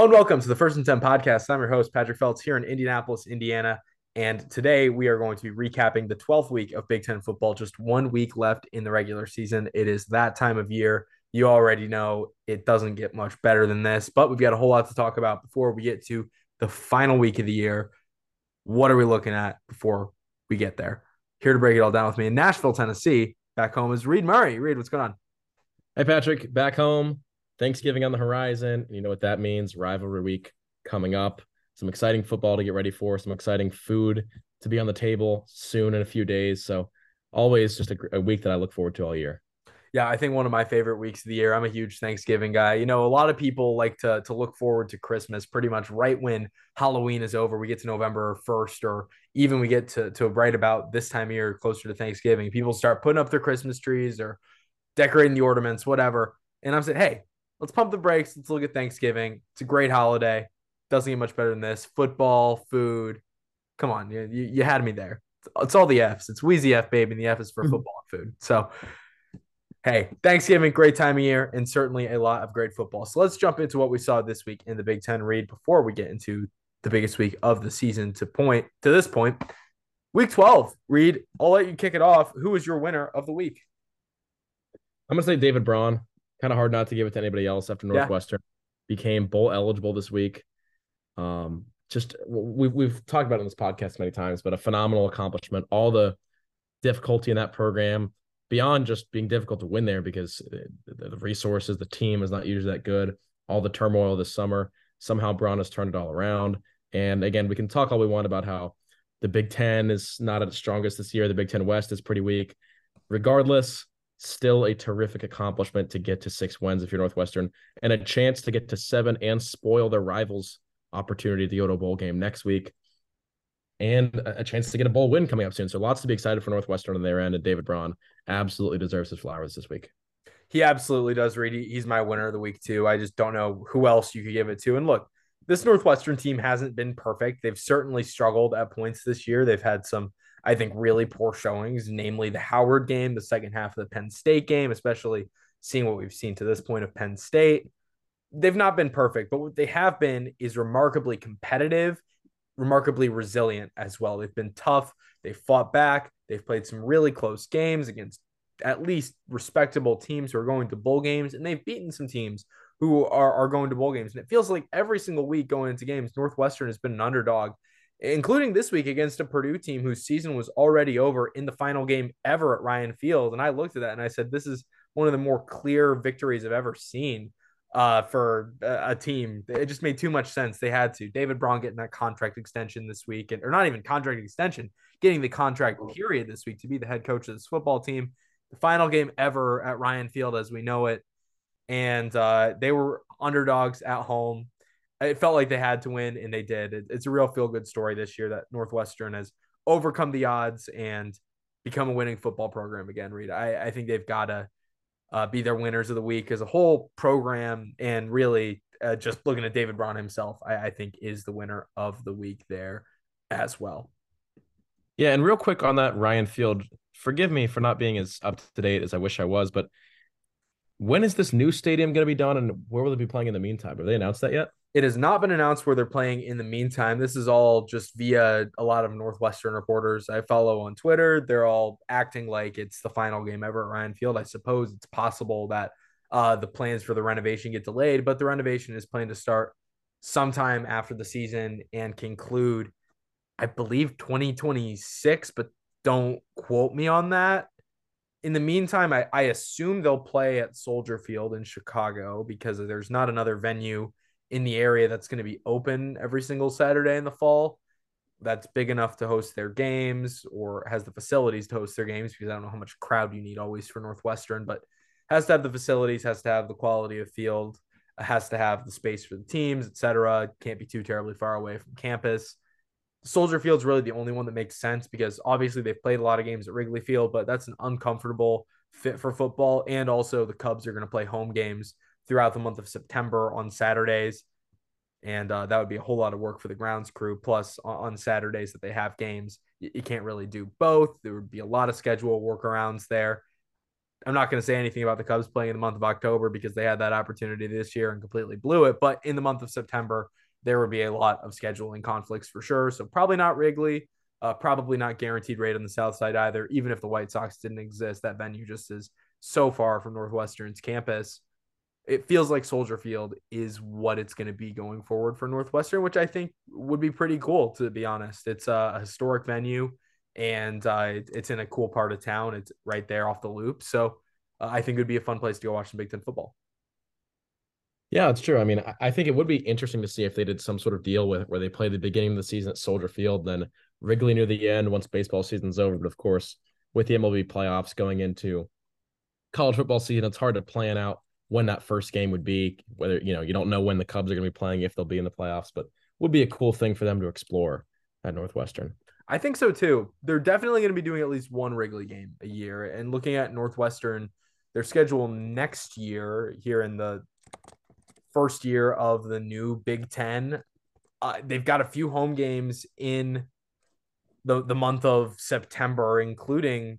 Hello and welcome to the First and 10 podcast. I'm your host, Patrick Phelps, here in Indianapolis, Indiana. And today we are going to be recapping the 12th week of Big Ten football, just one week left in the regular season. It is that time of year. You already know it doesn't get much better than this, but we've got a whole lot to talk about before we get to the final week of the year. What are we looking at before we get there? Here to break it all down with me in Nashville, Tennessee. Back home is Reid Murray. Reid, what's going on? Hey, Patrick, back home. Thanksgiving on the horizon. You know what that means? Rivalry week coming up. Some exciting football to get ready for, some exciting food to be on the table soon in a few days. So, always just a, a week that I look forward to all year. Yeah, I think one of my favorite weeks of the year. I'm a huge Thanksgiving guy. You know, a lot of people like to to look forward to Christmas pretty much right when Halloween is over. We get to November 1st, or even we get to to right about this time of year, closer to Thanksgiving. People start putting up their Christmas trees or decorating the ornaments, whatever. And I'm saying, hey, let's pump the brakes. Let's look at Thanksgiving. It's a great holiday. Doesn't get much better than this. Football, food. Come on, you, you, you had me there. It's all the F's. It's Wheezy F, baby, and the F is for mm-hmm. football and food. So, hey, Thanksgiving, great time of year, and certainly a lot of great football. So let's jump into what we saw this week in the Big Ten Reid before we get into the biggest week of the season to point to this point. Week 12, Reid, I'll let you kick it off. Who is your winner of the week? I'm gonna say David Braun kind of hard not to give it to anybody else after Northwestern yeah. became bowl eligible this week. Um, just we've we've talked about it on this podcast many times, but a phenomenal accomplishment. All the difficulty in that program, beyond just being difficult to win there because the, the resources, the team is not usually that good. All the turmoil this summer, somehow Braun has turned it all around. And again, we can talk all we want about how the Big Ten is not at its strongest this year. The Big Ten West is pretty weak. Regardless, still a terrific accomplishment to get to six wins if you're Northwestern and a chance to get to seven and spoil their rivals' opportunity at the Yodel Bowl game next week and a chance to get a bowl win coming up soon. So lots to be excited for Northwestern on their end. And David Braun absolutely deserves his flowers this week. He absolutely does, Reid. He's my winner of the week, too. I just don't know who else you could give it to. And look, this Northwestern team hasn't been perfect. They've certainly struggled at points this year. They've had some I think, really poor showings, namely the Howard game, the second half of the Penn State game, especially seeing what we've seen to this point of Penn State. They've not been perfect, but what they have been is remarkably competitive, remarkably resilient as well. They've been tough. They fought back. They've played some really close games against at least respectable teams who are going to bowl games, and they've beaten some teams who are, are going to bowl games. And it feels like every single week going into games, Northwestern has been an underdog including this week against a Purdue team whose season was already over in the final game ever at Ryan Field. And I looked at that and I said, this is one of the more clear victories I've ever seen uh, for a, team. It just made too much sense. They had to. David Braun getting that contract extension this week, and or not even contract extension, getting the contract period this week to be the head coach of this football team. The final game ever at Ryan Field, as we know it, and uh, they were underdogs at home it felt like they had to win and they did. It, it's a real feel good story this year that Northwestern has overcome the odds and become a winning football program again. Reid, I, I think they've got to uh, be their winners of the week as a whole program and really uh, just looking at David Braun himself, I, I think is the winner of the week there as well. Yeah, and real quick on that Ryan Field, forgive me for not being as up to date as I wish I was, but when is this new stadium going to be done and where will they be playing in the meantime? Have they announced that yet? It has not been announced where they're playing in the meantime. This is all just via a lot of Northwestern reporters I follow on Twitter. They're all acting like it's the final game ever at Ryan Field. I suppose it's possible that uh, the plans for the renovation get delayed, but the renovation is planned to start sometime after the season and conclude, I believe, 2026, but don't quote me on that. In the meantime, I, I assume they'll play at Soldier Field in Chicago because there's not another venue in the area that's going to be open every single Saturday in the fall that's big enough to host their games or has the facilities to host their games because I don't know how much crowd you need always for Northwestern, but has to have the facilities, has to have the quality of field, has to have the space for the teams, etc. Can't be too terribly far away from campus. Soldier Field's really the only one that makes sense because obviously they've played a lot of games at Wrigley Field, but that's an uncomfortable fit for football. And also the Cubs are going to play home games throughout the month of September on Saturdays. And uh, that would be a whole lot of work for the grounds crew. Plus, on, Saturdays that they have games, you, can't really do both. There would be a lot of schedule workarounds there. I'm not going to say anything about the Cubs playing in the month of October because they had that opportunity this year and completely blew it. But in the month of September, there would be a lot of scheduling conflicts for sure. So probably not Wrigley. Uh, probably not guaranteed rate on the south side either. Even if the White Sox didn't exist, that venue just is so far from Northwestern's campus. It feels like Soldier Field is what it's going to be going forward for Northwestern, which I think would be pretty cool, to be honest. It's a historic venue and uh, it's in a cool part of town. It's right there off the loop. So uh, I think it would be a fun place to go watch some Big Ten football. Yeah, it's true. I mean, I think it would be interesting to see if they did some sort of deal with where they play the beginning of the season at Soldier Field, then Wrigley near the end once baseball season's over. But of course, with the MLB playoffs going into college football season, it's hard to plan out when that first game would be. Whether you know you don't know when the Cubs are going to be playing, if they'll be in the playoffs, but would be a cool thing for them to explore at Northwestern. I think so too. They're definitely going to be doing at least one Wrigley game a year. And looking at Northwestern, their schedule next year here in the first year of the new Big Ten, uh, they've got a few home games in the the month of September, including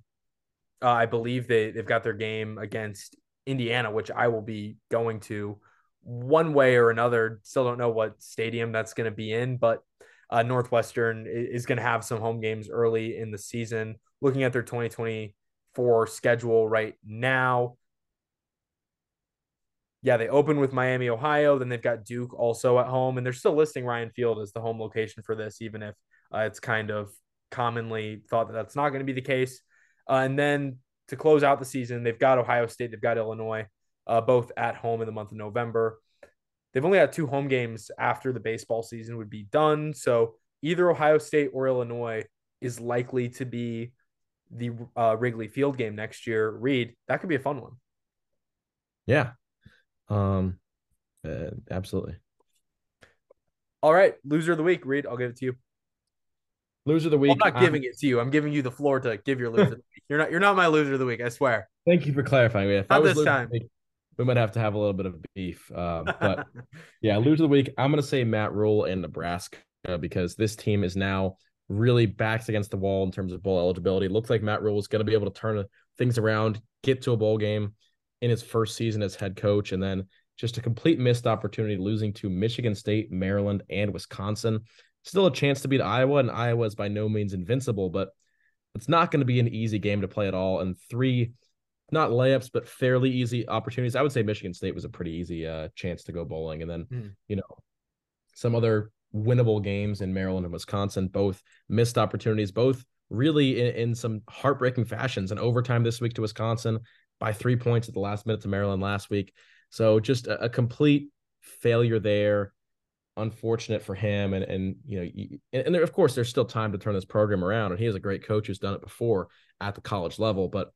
uh, I believe they they've got their game against Indiana, which I will be going to one way or another. Still don't know what stadium that's going to be in, but uh, Northwestern is going to have some home games early in the season. Looking at their 2024 schedule right now, yeah, they open with Miami, Ohio. Then they've got Duke also at home, and they're still listing Ryan Field as the home location for this, even if uh, it's kind of commonly thought that that's not going to be the case. Uh, and then to close out the season, they've got Ohio State, they've got Illinois, uh, both at home in the month of November. They've only had two home games after the baseball season would be done. So either Ohio State or Illinois is likely to be the uh, Wrigley Field game next year. Reid, that could be a fun one. Yeah. Um, uh, absolutely. All right. Loser of the week, Reid. I'll give it to you. Loser of the week. I'm not giving it to you. I'm giving you the floor to give your loser of the week. You're not you're not my loser of the week, I swear. Thank you for clarifying. If not this time. Week, we might have to have a little bit of beef. Uh, but yeah, loser of the week. I'm gonna say Matt Rhule in Nebraska because this team is now really backs against the wall in terms of bowl eligibility. It looks like Matt Rhule is going to be able to turn things around, get to a bowl game in his first season as head coach, and then just a complete missed opportunity losing to Michigan State, Maryland, and Wisconsin. Still a chance to beat Iowa, and Iowa is by no means invincible, but it's not going to be an easy game to play at all. And three, not layups, but fairly easy opportunities. I would say Michigan State was a pretty easy uh, chance to go bowling. And then, mm. you know, some other winnable games in Maryland and Wisconsin, both missed opportunities, both really in, in some heartbreaking fashions. And overtime this week to Wisconsin by three points at the last minute to Maryland last week. So just a, a complete failure there. Unfortunate for him, and and you know, and, and there, of course, there's still time to turn this program around, and he is a great coach who's done it before at the college level. But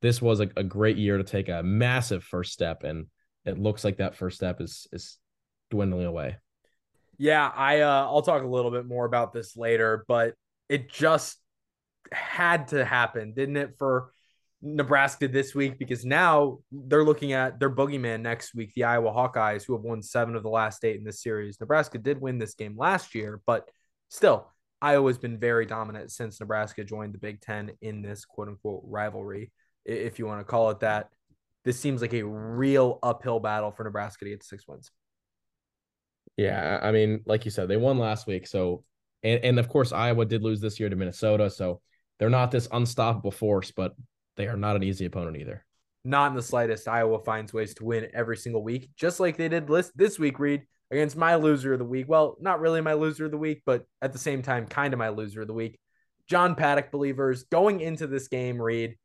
this was a, a great year to take a massive first step, and it looks like that first step is is dwindling away. Yeah, I uh, I'll talk a little bit more about this later, but it just had to happen, didn't it, for Nebraska this week? Because now they're looking at their boogeyman next week, the Iowa Hawkeyes, who have won seven of the last eight in this series. Nebraska did win this game last year, but still, Iowa's been very dominant since Nebraska joined the Big Ten in this quote unquote rivalry if you want to call it that. This seems like a real uphill battle for Nebraska to get six wins. Yeah, I mean, like you said, they won last week. So, and, and of course, Iowa did lose this year to Minnesota. So they're not this unstoppable force, but they are not an easy opponent either. Not in the slightest. Iowa finds ways to win every single week, just like they did this week, Reid, against my loser of the week. Well, not really my loser of the week, but at the same time, kind of my loser of the week. John Paddock believers going into this game, Reid,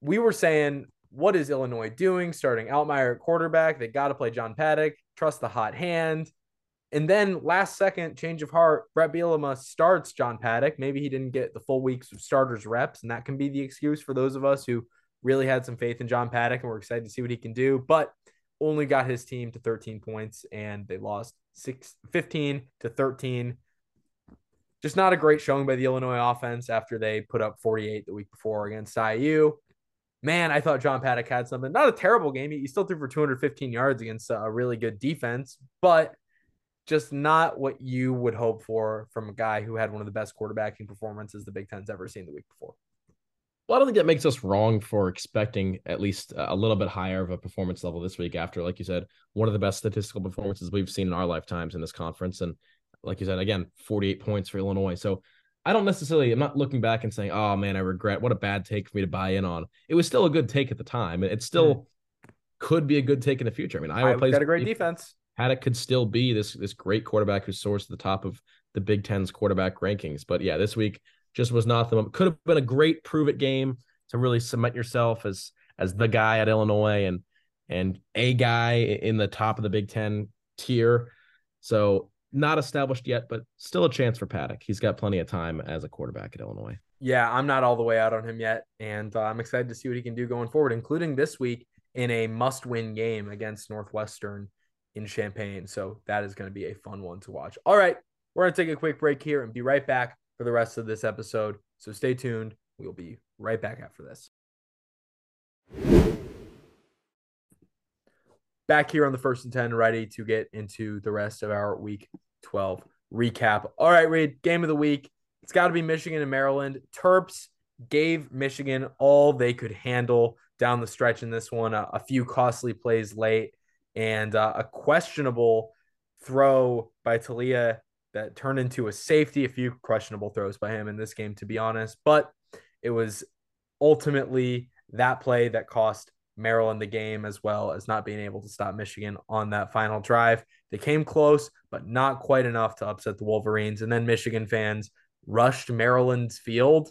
we were saying, what is Illinois doing? Starting Altmyer at quarterback. They got to play John Paddock, trust the hot hand. And then last second, change of heart, Bret Bielema starts John Paddock. Maybe he didn't get the full weeks of starters reps, and that can be the excuse for those of us who really had some faith in John Paddock and we're excited to see what he can do. But only got his team to 13 points and they lost six, 15 to 13. Just not a great showing by the Illinois offense after they put up 48 the week before against IU man, I thought John Paddock had something. Not a terrible game. He still threw for 215 yards against a really good defense, but just not what you would hope for from a guy who had one of the best quarterbacking performances the Big Ten's ever seen the week before. Well, I don't think that makes us wrong for expecting at least a little bit higher of a performance level this week after, like you said, one of the best statistical performances we've seen in our lifetimes in this conference. And like you said, again, 48 points for Illinois. So I don't necessarily, I'm not looking back and saying, oh man, I regret what a bad take for me to buy in on. It was still a good take at the time. And It still mm. could be a good take in the future. I mean, Iowa plays got a great defense. Paddock could still be this this great quarterback who soars to the top of the Big Ten's quarterback rankings. But yeah, this week just was not the moment. Could have been a great prove it game to really cement yourself as as the guy at Illinois and and a guy in the top of the Big Ten tier. So not established yet, but still a chance for Paddock. He's got plenty of time as a quarterback at Illinois. Yeah, I'm not all the way out on him yet, and uh, I'm excited to see what he can do going forward, including this week in a must-win game against Northwestern in Champaign. So that is going to be a fun one to watch. All right, we're going to take a quick break here and be right back for the rest of this episode. So stay tuned. We'll be right back after this. Back here on the first and 10, ready to get into the rest of our week 12 recap. All right, Reid, game of the week. It's got to be Michigan and Maryland. Terps gave Michigan all they could handle down the stretch in this one. A, a few costly plays late and uh, a questionable throw by Taulia that turned into a safety. A few questionable throws by him in this game, to be honest, but it was ultimately that play that cost Maryland the game, as well as not being able to stop Michigan on that final drive. They came close, but not quite enough to upset the Wolverines. And then Michigan fans rushed Maryland's field.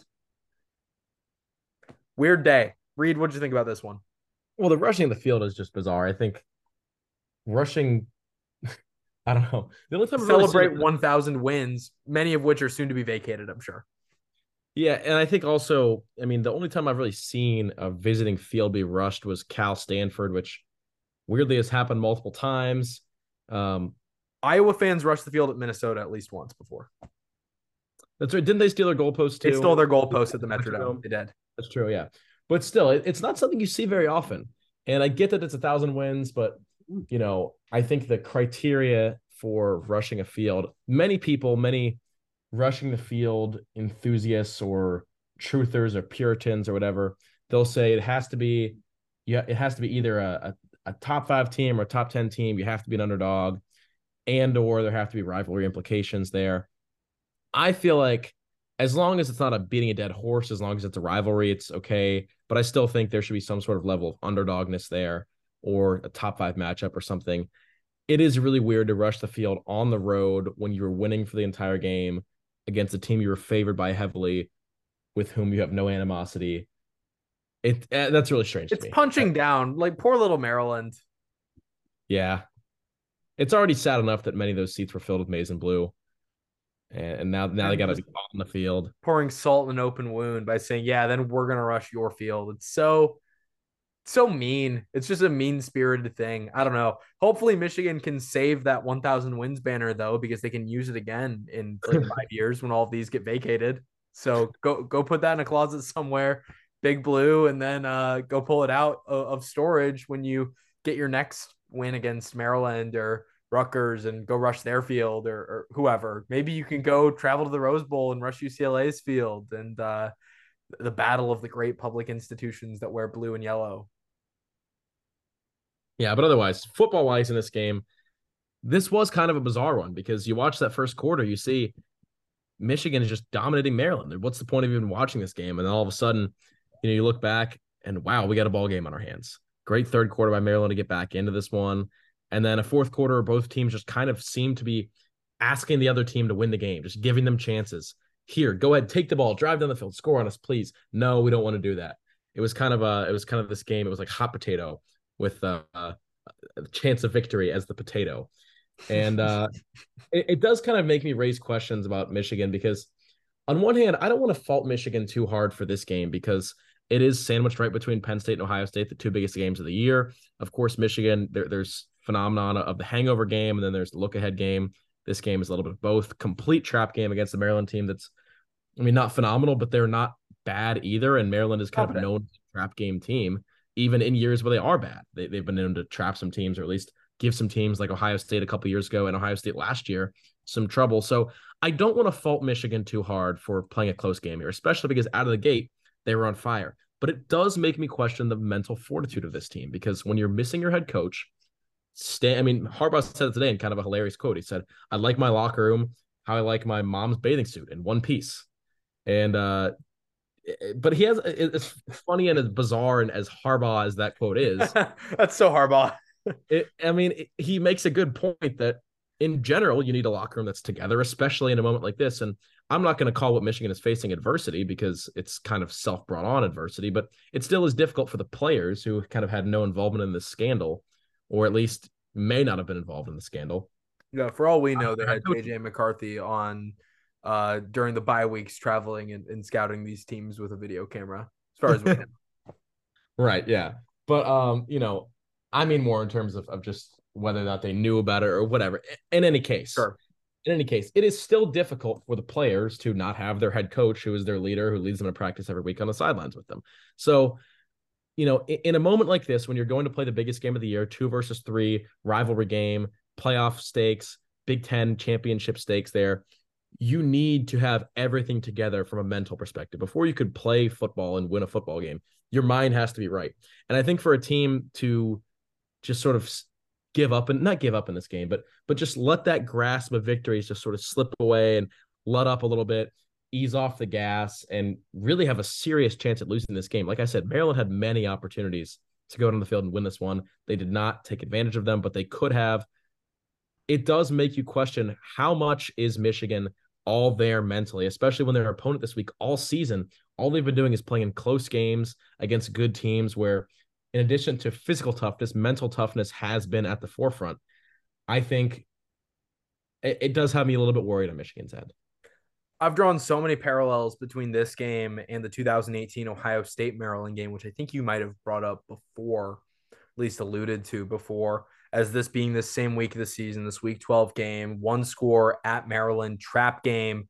Weird day. Reid, what did you think about this one? Well, the rushing of the field is just bizarre. I think rushing I don't know. The only time celebrate really 1,000 wins, many of which are soon to be vacated, I'm sure. Yeah, and I think also, I mean, the only time I've really seen a visiting field be rushed was Cal Stanford, which weirdly has happened multiple times. Um, Iowa fans rushed the field at Minnesota at least once before. That's right. Didn't they steal their goalposts too? They stole their goalposts at the Metrodome. They did. That's true. Yeah, but still, it, it's not something you see very often. And I get that it's a thousand wins, but you know, I think the criteria for rushing a field, many people, many rushing the field enthusiasts or truthers or Puritans or whatever, they'll say it has to be, yeah, it has to be either a, a, a top five team or top 10 team. You have to be an underdog and or there have to be rivalry implications there. I feel like as long as it's not a beating a dead horse, as long as it's a rivalry, it's okay. But I still think there should be some sort of level of underdogness there or a top five matchup or something. It is really weird to rush the field on the road when you were winning for the entire game against a team you were favored by heavily, with whom you have no animosity. It uh, that's really strange. It's punching I, down, like poor little Maryland. Yeah, it's already sad enough that many of those seats were filled with maize and blue, and, and now now and they got to be on the field, pouring salt in an open wound by saying, "Yeah, then we're gonna rush your field." It's so so mean. It's just a mean spirited thing. I don't know. Hopefully, Michigan can save that 1,000 wins banner though, because they can use it again in like five years when all of these get vacated. So go go put that in a closet somewhere, big blue, and then uh, go pull it out of, of storage when you get your next win against Maryland or Rutgers and go rush their field or, or whoever. Maybe you can go travel to the Rose Bowl and rush UCLA's field and uh, the battle of the great public institutions that wear blue and yellow. Yeah, but otherwise, football wise in this game, this was kind of a bizarre one because you watch that first quarter, you see Michigan is just dominating Maryland. What's the point of even watching this game? And then all of a sudden, you know, you look back and wow, we got a ball game on our hands. Great third quarter by Maryland to get back into this one. And then a fourth quarter, both teams just kind of seem to be asking the other team to win the game, just giving them chances. Here, go ahead, take the ball, drive down the field, score on us, please. No, we don't want to do that. It was kind of a, it was kind of this game. It was like hot potato with uh, a chance of victory as the potato. And uh, it, it does kind of make me raise questions about Michigan because, on one hand, I don't want to fault Michigan too hard for this game because it is sandwiched right between Penn State and Ohio State, the two biggest games of the year. Of course, Michigan, there, there's phenomenon of the hangover game, and then there's the look ahead game. This game is a little bit of both. Complete trap game against the Maryland team that's, I mean, not phenomenal, but they're not bad either. And Maryland is kind of known as a trap game team even in years where they are bad. They, they've been able to trap some teams or at least give some teams like Ohio State a couple years ago and Ohio State last year some trouble. So I don't want to fault Michigan too hard for playing a close game here, especially because out of the gate, they were on fire. But it does make me question the mental fortitude of this team because when you're missing your head coach, stay. I mean, Harbaugh said it today in kind of a hilarious quote. He said, "I like my locker room how I like my mom's bathing suit in one piece," and uh, eh, eh, but he has eh, it's funny and as bizarre and as Harbaugh as that quote is. That's so Harbaugh. it, I mean, it, he makes a good point that in general you need a locker room that's together, especially in a moment like this. And I'm not going to call what Michigan is facing adversity because it's kind of self brought on adversity, but it still is difficult for the players who kind of had no involvement in this scandal, or at least may not have been involved in the scandal. Yeah, for all we know, they had JJ McCarthy on uh, during the bye weeks traveling and, and, scouting these teams with a video camera, as far as we know. Right. Yeah. But um, you know, I mean more in terms of, of just whether or not they knew about it or whatever. In any case, sure. In any case, it is still difficult for the players to not have their head coach, who is their leader, who leads them to practice every week on the sidelines with them. So, you know, in, in a moment like this, when you're going to play the biggest game of the year, two versus three, rivalry game, playoff stakes, Big Ten championship stakes there, you need to have everything together from a mental perspective before you could play football and win a football game. Your mind has to be right. And I think for a team to just sort of give up and not give up in this game, but but just let that grasp of victories just sort of slip away and let up a little bit, ease off the gas, and really have a serious chance at losing this game. Like I said, Maryland had many opportunities to go out on the field and win this one. They did not take advantage of them, but they could have. It does make you question how much is Michigan all there mentally, especially when their opponent this week all season, all they've been doing is playing in close games against good teams where in addition to physical toughness, mental toughness has been at the forefront. I think it, it does have me a little bit worried on Michigan's end. I've drawn so many parallels between this game and the 2018 Ohio State Maryland game, which I think you might have brought up before, at least alluded to before as this being the same week of the season, this week 12 game, one score at Maryland, trap game.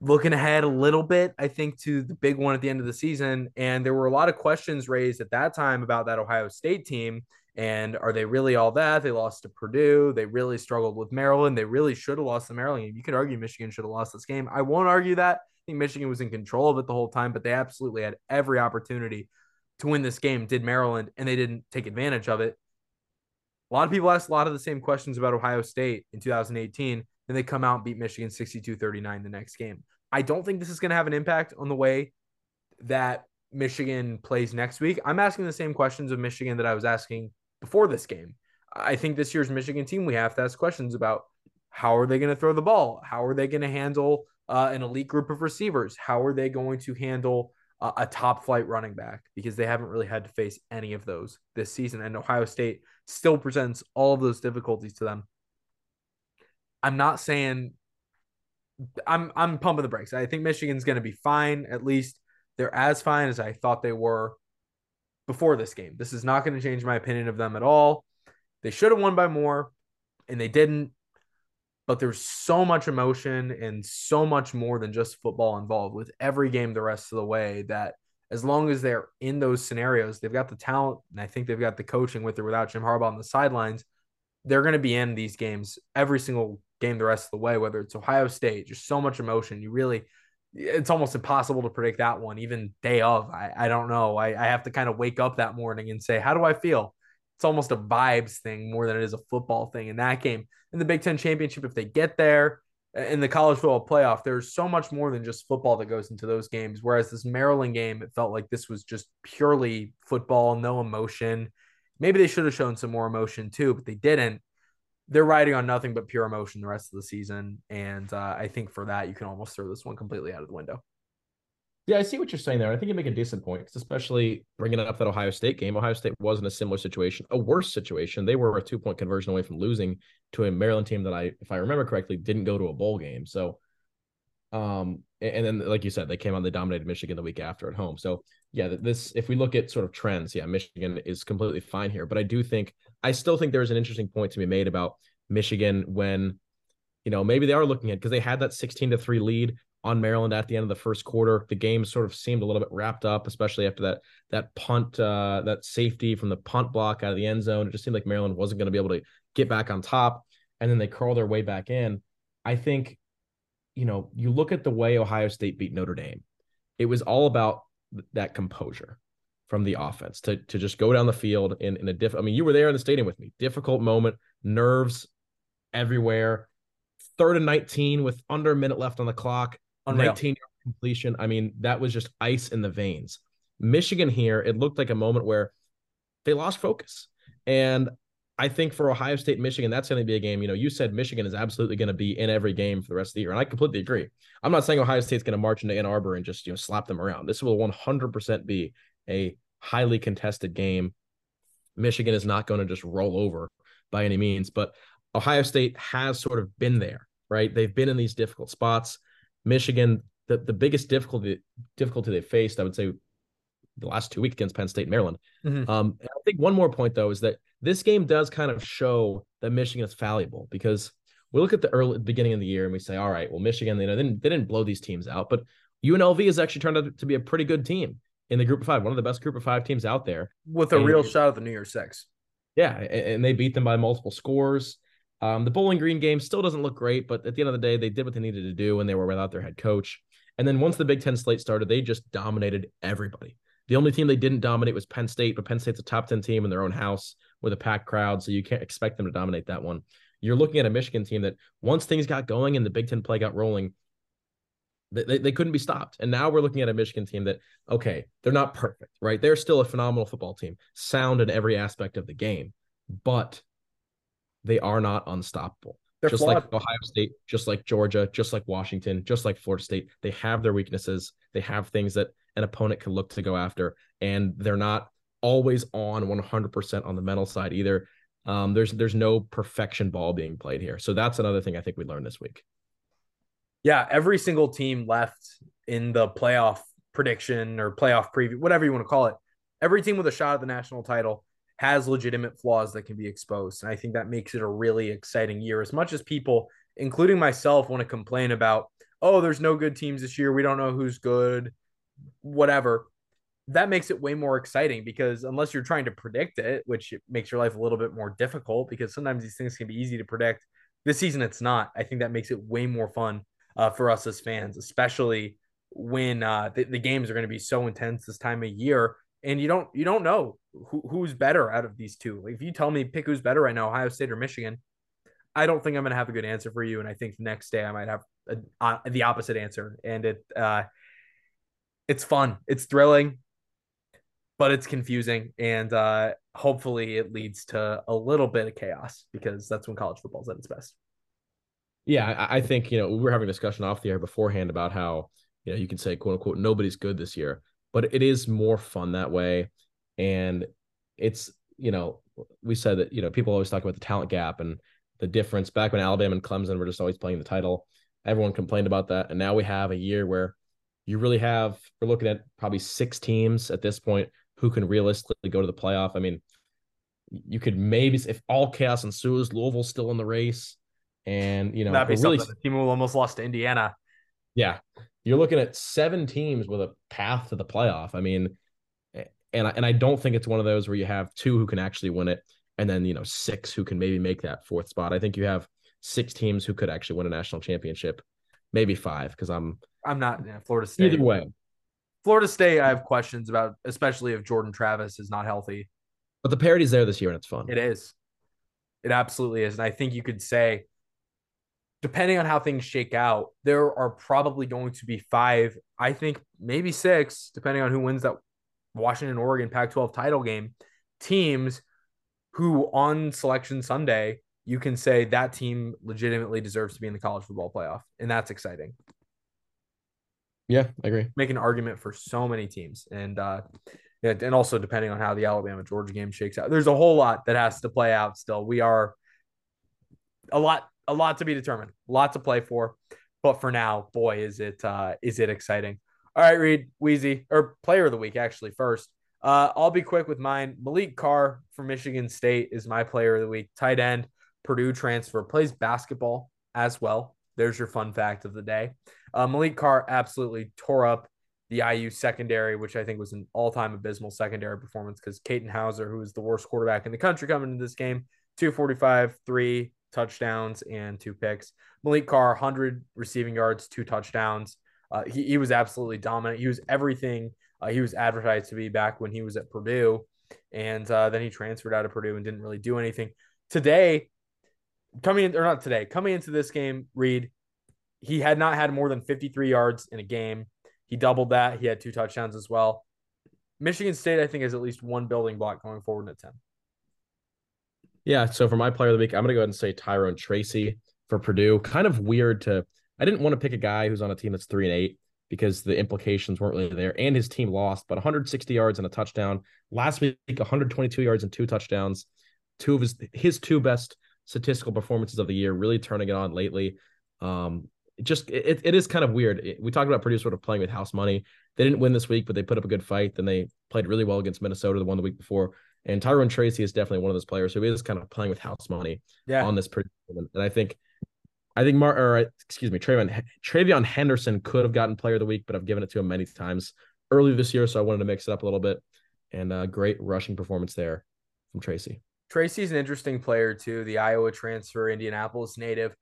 Looking ahead a little bit, I think, to the big one at the end of the season. And there were a lot of questions raised at that time about that Ohio State team. And are they really all that? They lost to Purdue. They really struggled with Maryland. They really should have lost the Maryland. You could argue Michigan should have lost this game. I won't argue that. I think Michigan was in control of it the whole time, but they absolutely had every opportunity to win this game. Did Maryland, and they didn't take advantage of it. A lot of people asked a lot of the same questions about Ohio State in 2018, and they come out and beat Michigan 62 39 the next game. I don't think this is going to have an impact on the way that Michigan plays next week. I'm asking the same questions of Michigan that I was asking before this game. I think this year's Michigan team, we have to ask questions about how are they going to throw the ball? How are they going to handle uh, an elite group of receivers? How are they going to handle uh, a top flight running back? Because they haven't really had to face any of those this season. And Ohio State still presents all of those difficulties to them. I'm not saying I'm I'm pumping the brakes. I think Michigan's going to be fine. At least they're as fine as I thought they were before this game. This is not going to change my opinion of them at all. They should have won by more, and they didn't. But there's so much emotion and so much more than just football involved with every game the rest of the way that as long as they're in those scenarios, they've got the talent and I think they've got the coaching with or without Jim Harbaugh on the sidelines. They're going to be in these games every single game the rest of the way, whether it's Ohio State, just so much emotion. You really, it's almost impossible to predict that one, even day of. I, I don't know. I, I have to kind of wake up that morning and say, how do I feel? It's almost a vibes thing more than it is a football thing in that game. In the Big Ten championship, if they get there, in the college football playoff, there's so much more than just football that goes into those games. Whereas this Maryland game, it felt like this was just purely football, no emotion. Maybe they should have shown some more emotion too, but they didn't. They're riding on nothing but pure emotion the rest of the season. And uh, I think for that, you can almost throw this one completely out of the window. Yeah, I see what you're saying there. I think you make a decent point, especially bringing up that Ohio State game. Ohio State was in a similar situation, a worse situation. They were a two point conversion away from losing to a Maryland team that I, if I remember correctly, didn't go to a bowl game. So, um, and then like you said, they came on, they dominated Michigan the week after at home. So, yeah, this if we look at sort of trends, yeah, Michigan is completely fine here. But I do think I still think there's an interesting point to be made about Michigan when you know maybe they are looking at because they had that 16 to 3 lead on Maryland at the end of the first quarter. The game sort of seemed a little bit wrapped up, especially after that that punt, uh, that safety from the punt block out of the end zone. It just seemed like Maryland wasn't going to be able to get back on top, and then they curl their way back in. I think, you know, you look at the way Ohio State beat Notre Dame, it was all about that composure from the offense to to just go down the field in in a diff. I mean, you were there in the stadium with me. Difficult moment, nerves everywhere. Third and 19 with under a minute left on the clock. Unreal. 19 yard completion. I mean, that was just ice in the veins. Michigan here, it looked like a moment where they lost focus. And I think for Ohio State, Michigan, that's going to be a game. You know, you said Michigan is absolutely going to be in every game for the rest of the year, and I completely agree. I'm not saying Ohio State's going to march into Ann Arbor and just you know slap them around. This will 100% be a highly contested game. Michigan is not going to just roll over by any means, but Ohio State has sort of been there, right? They've been in these difficult spots. Michigan, the, the biggest difficulty difficulty they faced, I would say, the last two weeks against Penn State, Maryland. Mm-hmm. Um, I think one more point though is that this game does kind of show that Michigan is fallible because we look at the early beginning of the year and we say, all right, well, Michigan, you know, they didn't, they didn't blow these teams out, but UNLV has actually turned out to be a pretty good team in the group of five, one of the best group of five teams out there. With a and, real shot at the New Year's Six. Yeah, and they beat them by multiple scores. Um, the Bowling Green game still doesn't look great, but at the end of the day, they did what they needed to do when they were without their head coach. And then once the Big Ten slate started, they just dominated everybody. The only team they didn't dominate was Penn State, but Penn State's a top 10 team in their own house with a packed crowd, so you can't expect them to dominate that one. You're looking at a Michigan team that once things got going and the Big Ten play got rolling, they, they couldn't be stopped. And now we're looking at a Michigan team that, okay, they're not perfect, right? They're still a phenomenal football team, sound in every aspect of the game, but they are not unstoppable. They're just flawed. like Ohio State, just like Georgia, just like Washington, just like Florida State. They have their weaknesses. They have things that an opponent can look to go after, and they're not always on 100% on the mental side either. Um, there's there's no perfection ball being played here, so that's another thing I think we learned this week. Yeah, every single team left in the playoff prediction or playoff preview, whatever you want to call it, every team with a shot at the national title has legitimate flaws that can be exposed. And I think that makes it a really exciting year. As much as people, including myself, want to complain about, oh, there's no good teams this year. We don't know who's good whatever that makes it way more exciting because unless you're trying to predict it, which makes your life a little bit more difficult because sometimes these things can be easy to predict. This season, it's not. I think that makes it way more fun uh, for us as fans, especially when uh, the, the games are going to be so intense this time of year, and you don't you don't know who, who's better out of these two. Like if you tell me pick who's better right now, Ohio State or Michigan, I don't think I'm going to have a good answer for you, and I think the next day I might have a, the opposite answer, and it. Uh, it's fun, it's thrilling, but it's confusing, and uh, hopefully it leads to a little bit of chaos because that's when college football is at its best. Yeah, I think you know we were having a discussion off the air beforehand about how you know you can say quote unquote nobody's good this year, but it is more fun that way, and it's you know we said that you know people always talk about the talent gap and the difference back when Alabama and Clemson were just always playing the title. Everyone complained about that, and now we have a year where you really have we're looking at probably six teams at this point who can realistically go to the playoff. I mean, you could maybe if all chaos ensues, Louisville's still in the race, and you know that'd be really, something. The team who almost lost to Indiana. Yeah, you're looking at seven teams with a path to the playoff. I mean, and I, and I don't think it's one of those where you have two who can actually win it, and then you know six who can maybe make that fourth spot. I think you have six teams who could actually win a national championship, maybe five because I'm I'm not yeah, Florida State. Either way, Florida State, I have questions about, especially if Jordan Travis is not healthy. But the parity's there this year, and it's fun. It is. It absolutely is, and I think you could say, depending on how things shake out, there are probably going to be five. I think maybe six, depending on who wins that Washington Oregon Pac-12 title game. Teams who on Selection Sunday you can say that team legitimately deserves to be in the college football playoff, and that's exciting. Yeah, I agree. Make an argument for so many teams, and uh, and also depending on how the Alabama Georgia game shakes out, there's a whole lot that has to play out. Still, we are a lot, a lot to be determined, a lot to play for. But for now, boy, is it uh, is it exciting. All right, Reid Wheezy, or player of the week, actually, first. Uh, I'll be quick with mine. Maliq Carr from Michigan State is my player of the week. Tight end, Purdue transfer, plays basketball as well. There's your fun fact of the day. Uh, Maliq Carr absolutely tore up the IU secondary, which I think was an all time abysmal secondary performance because Katin Houser, who is the worst quarterback in the country coming into this game, 245, three touchdowns, and two picks. Maliq Carr, 100 receiving yards, two touchdowns. Uh, he, he was absolutely dominant. He was everything uh, he was advertised to be back when he was at Purdue. And uh, then he transferred out of Purdue and didn't really do anything. Today, coming in, or not today, coming into this game, Reid, he had not had more than 53 yards in a game. He doubled that. He had two touchdowns as well. Michigan State, I think, has at least one building block going forward in a 10. Yeah. So for my player of the week, I'm going to go ahead and say Tyrone Tracy for Purdue. Kind of weird to, I didn't want to pick a guy who's on a team that's three and eight because the implications weren't really there. And his team lost, but 160 yards and a touchdown. Last week, 122 yards and two touchdowns. Two of his his two best statistical performances of the year, really turning it on lately. Um, just it, it is kind of weird. we talked about Purdue sort of playing with house money. They didn't win this week, but they put up a good fight. Then they played really well against Minnesota, the one the week before. And Tyrone Tracy is definitely one of those players who is kind of playing with house money yeah. on this Purdue. And I think I think Mar or excuse me, TreVeyon TreVeyon Henderson could have gotten player of the week, but I've given it to him many times earlier this year, so I wanted to mix it up a little bit. And a great rushing performance there from Tracy. Tracy's an interesting player too, the Iowa transfer, Indianapolis native,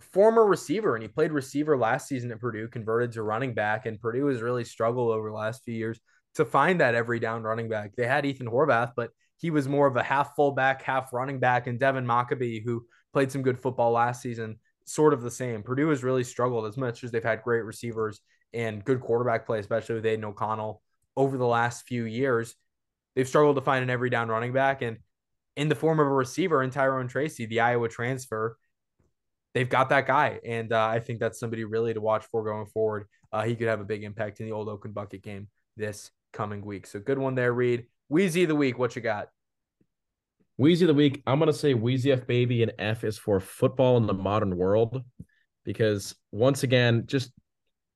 former receiver, and he played receiver last season at Purdue, converted to running back, and Purdue has really struggled over the last few years to find that every down running back. They had Ethan Horvath, but he was more of a half fullback, half running back, and Devin Mockobee, who played some good football last season, sort of the same. Purdue has really struggled as much as they've had great receivers and good quarterback play, especially with Aidan O'Connell over the last few years. They've struggled to find an every down running back. And in the form of a receiver in Tyrone Tracy, the Iowa transfer, they've got that guy. And uh, I think that's somebody really to watch for going forward. Uh, he could have a big impact in the old Oaken Bucket game this coming week. So good one there, Reid. Wheezy the week, what you got? Wheezy of the week, I'm gonna say Wheezy F baby and F is for football in the modern world because once again, just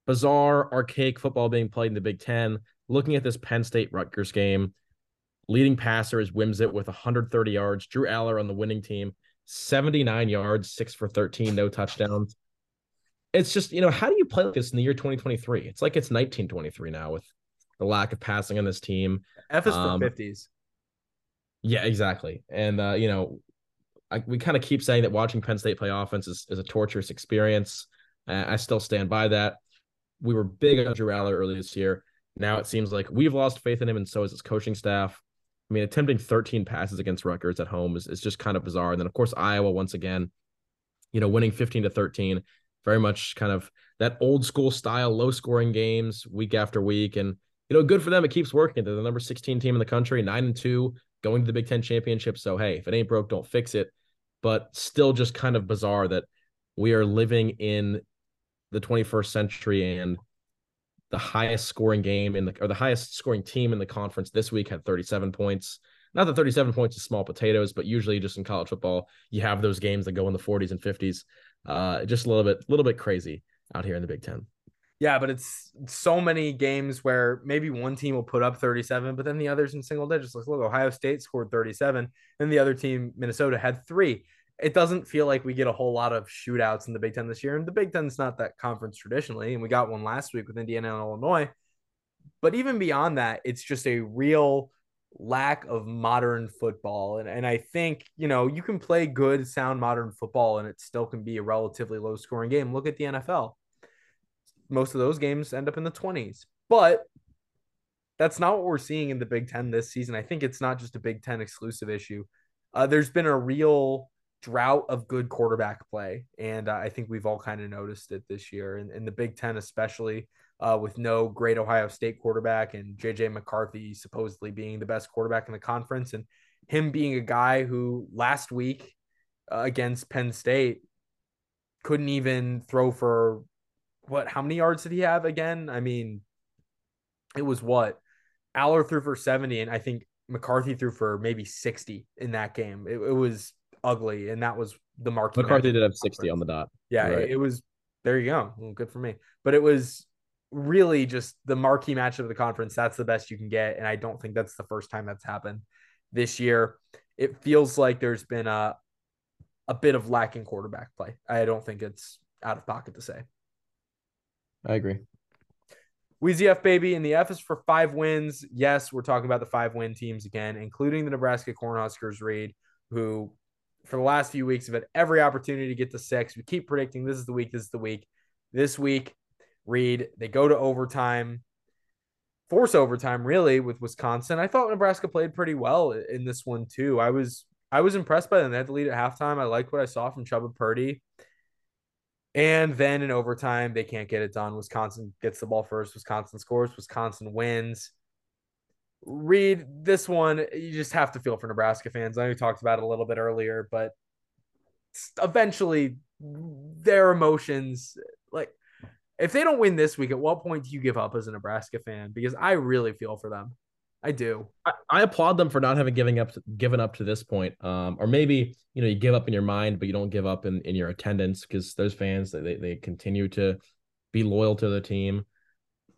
bizarre, archaic football being played in the Big Ten. Looking at this Penn State Rutgers game, leading passer is Wimsatt with 130 yards. Drew Allar on the winning team, 79 yards, six for 13, no touchdowns. It's just, you know, how do you play like this in the year 2023? It's like it's 1923 now with the lack of passing on this team. F is um, for 50s. Yeah, exactly. And uh, you know, I, we kind of keep saying that watching Penn State play offense is, is a torturous experience. Uh, I still stand by that. We were big on Drew Allar early this year. Now it seems like we've lost faith in him, and so has his coaching staff. I mean, attempting 13 passes against Rutgers at home is, is just kind of bizarre. And then, of course, Iowa once again, you know, winning 15 to 13, very much kind of that old school style, low scoring games week after week. And, you know, good for them. It keeps working. They're the number 16 team in the country, nine and two, going to the Big Ten championship. So, hey, if it ain't broke, don't fix it. But still just kind of bizarre that we are living in the 21st century and the highest scoring game in the or the highest scoring team in the conference this week had 37 points. Not that 37 points is small potatoes, but usually just in college football, you have those games that go in the 40s and 50s. Uh, just a little bit, little bit crazy out here in the Big Ten. Yeah, but it's so many games where maybe one team will put up 37, but then the others in single digits. Let's look, Ohio State scored 37, and the other team, Minnesota, had three. It doesn't feel like we get a whole lot of shootouts in the Big Ten this year. And the Big Ten's not that conference traditionally. And we got one last week with Indiana and Illinois. But even beyond that, it's just a real lack of modern football. And, and I think, you know, you can play good, sound modern football and it still can be a relatively low scoring game. Look at the NFL most of those games end up in the 20s. But that's not what we're seeing in the Big Ten this season. I think it's not just a Big Ten exclusive issue. Uh, there's been a real drought of good quarterback play, and uh, I think we've all kind of noticed it this year, and in the Big Ten especially, uh, with no great Ohio State quarterback and JJ McCarthy supposedly being the best quarterback in the conference, and him being a guy who last week uh, against Penn State couldn't even throw for what? How many yards did he have again? I mean, it was what Allar threw for 70, and I think McCarthy threw for maybe 60 in that game. It, it was ugly, and that was the mark. McCarthy did have 60 on the dot. Yeah, right. it, it, was. There you go. Well, good for me. But it was really just the marquee match of the conference. That's the best you can get, and I don't think that's the first time that's happened this year. It feels like there's been a a bit of lacking quarterback play. I don't think it's out of pocket to say. I agree. Weezy F baby, and the F is for five wins. Yes, we're talking about the five win teams again, including the Nebraska Cornhuskers Reid, who for the last few weeks have had every opportunity to get to six. We keep predicting this is the week, this is the week. This week, Reid, they go to overtime, force overtime really with Wisconsin. I thought Nebraska played pretty well in this one too. I was I was impressed by them. They had to lead at halftime. I liked what I saw from Chubba Purdy. And then in overtime, they can't get it done. Wisconsin gets the ball first. Wisconsin scores. Wisconsin wins. Reid this one, you just have to feel for Nebraska fans. I know we talked about it a little bit earlier, but eventually their emotions, like if they don't win this week, at what point do you give up as a Nebraska fan? Because I really feel for them. I do. I, I, applaud them for not having giving up given up to this point. Um, or maybe you know you give up in your mind, but you don't give up in, in your attendance because those fans they they continue to be loyal to the team.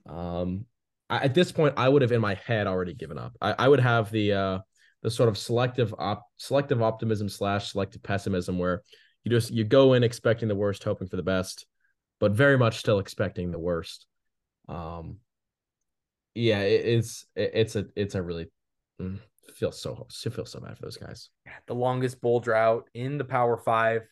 Um, I, at this point, I would have in my head already given up. I, I would have the uh the sort of selective op selective optimism slash selective pessimism where you just you go in expecting the worst, hoping for the best, but very much still expecting the worst. Um, yeah, it, it's it, it's a it's a really mm, feel so feel so bad for those guys. The longest bowl drought in the Power Five,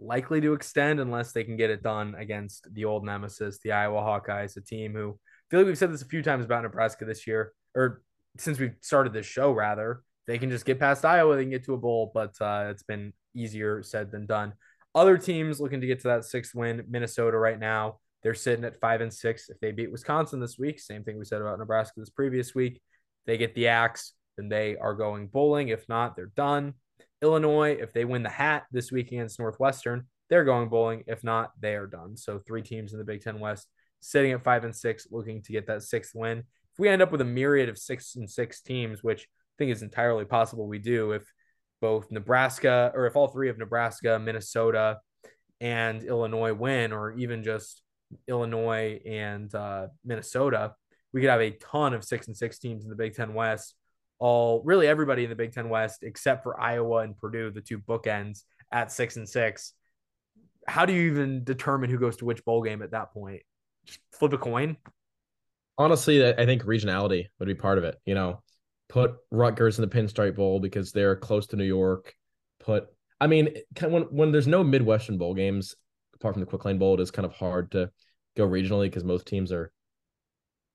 likely to extend unless they can get it done against the old nemesis, the Iowa Hawkeyes, a team who I feel like we've said this a few times about Nebraska this year, or since we started this show rather. They can just get past Iowa, they can get to a bowl, but uh, it's been easier said than done. Other teams looking to get to that sixth win, Minnesota right now they're sitting at five and six. If they beat Wisconsin this week, same thing we said about Nebraska this previous week, they get the axe, then they are going bowling. If not, they're done. Illinois, if they win the hat this week against Northwestern, they're going bowling. If not, they are done. So three teams in the Big Ten West sitting at five and six, looking to get that sixth win. If we end up with a myriad of six and six teams, which I think is entirely possible we do, if both Nebraska or if all three of Nebraska, Minnesota, and Illinois win, or even just Illinois, and uh, Minnesota, we could have a ton of six and six teams in the Big Ten West. All really everybody in the Big Ten West except for Iowa and Purdue, the two bookends at six and six. How do you even determine who goes to which bowl game at that point? Just flip a coin. Honestly, I think regionality would be part of it. You know, put Rutgers in the Pinstripe Bowl because they're close to New York. Put, I mean, when when there's no Midwestern bowl games apart from the Quick Lane Bowl, it is kind of hard to go regionally because most teams are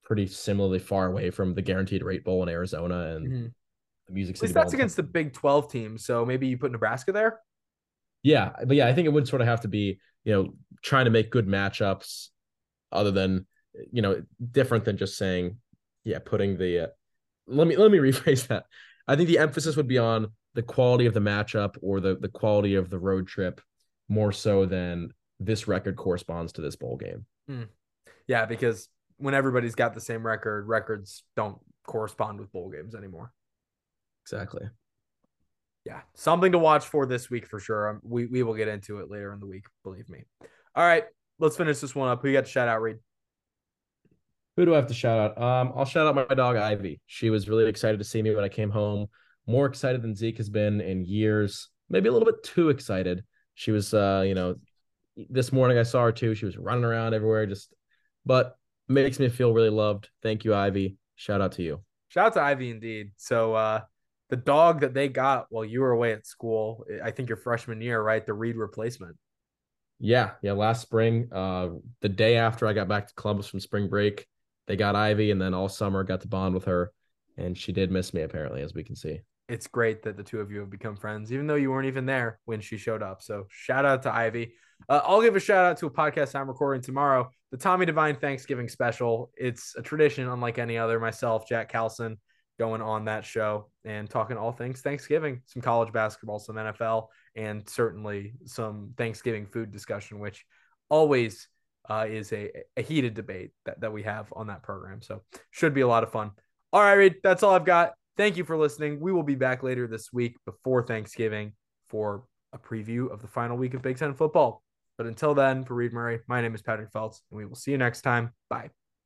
pretty similarly far away from the guaranteed rate bowl in Arizona and mm-hmm. the Music City. that's against the Big Twelve teams, so maybe you put Nebraska there. Yeah, but yeah, I think it would sort of have to be you know trying to make good matchups, other than you know different than just saying yeah putting the. Uh, let me let me rephrase that. I think the emphasis would be on the quality of the matchup or the the quality of the road trip more so than this record corresponds to this bowl game. Hmm. Yeah, because when everybody's got the same record, records don't correspond with bowl games anymore. Exactly. Yeah, something to watch for this week for sure. Um, we we will get into it later in the week, believe me. All right, let's finish this one up. Who you got to shout out, Reid? Who do I have to shout out? Um, I'll shout out my dog Ivy. She was really excited to see me when I came home. More excited than Zeke has been in years. Maybe a little bit too excited. She was, uh, you know, this morning I saw her too. She was running around everywhere, just but makes me feel really loved. Thank you, Ivy. Shout out to you. Shout out to Ivy indeed. So uh the dog that they got while you were away at school, I think your freshman year, right? The Reid replacement. Yeah, yeah. Last spring, uh, the day after I got back to Columbus from spring break, they got Ivy, and then all summer got to bond with her, and she did miss me apparently, as we can see. It's great that the two of you have become friends, even though you weren't even there when she showed up. So shout out to Ivy. Uh, I'll give a shout out to a podcast I'm recording tomorrow, the Tommy Divine Thanksgiving special. It's a tradition unlike any other. Myself, Jack Calson, going on that show and talking all things Thanksgiving, some college basketball, some NFL, and certainly some Thanksgiving food discussion, which always uh, is a, a heated debate that, that we have on that program. So should be a lot of fun. All right, Reid, that's all I've got. Thank you for listening. We will be back later this week before Thanksgiving for a preview of the final week of Big Ten football. But until then, for Reid Murray, my name is Patrick Feltz, and we will see you next time. Bye.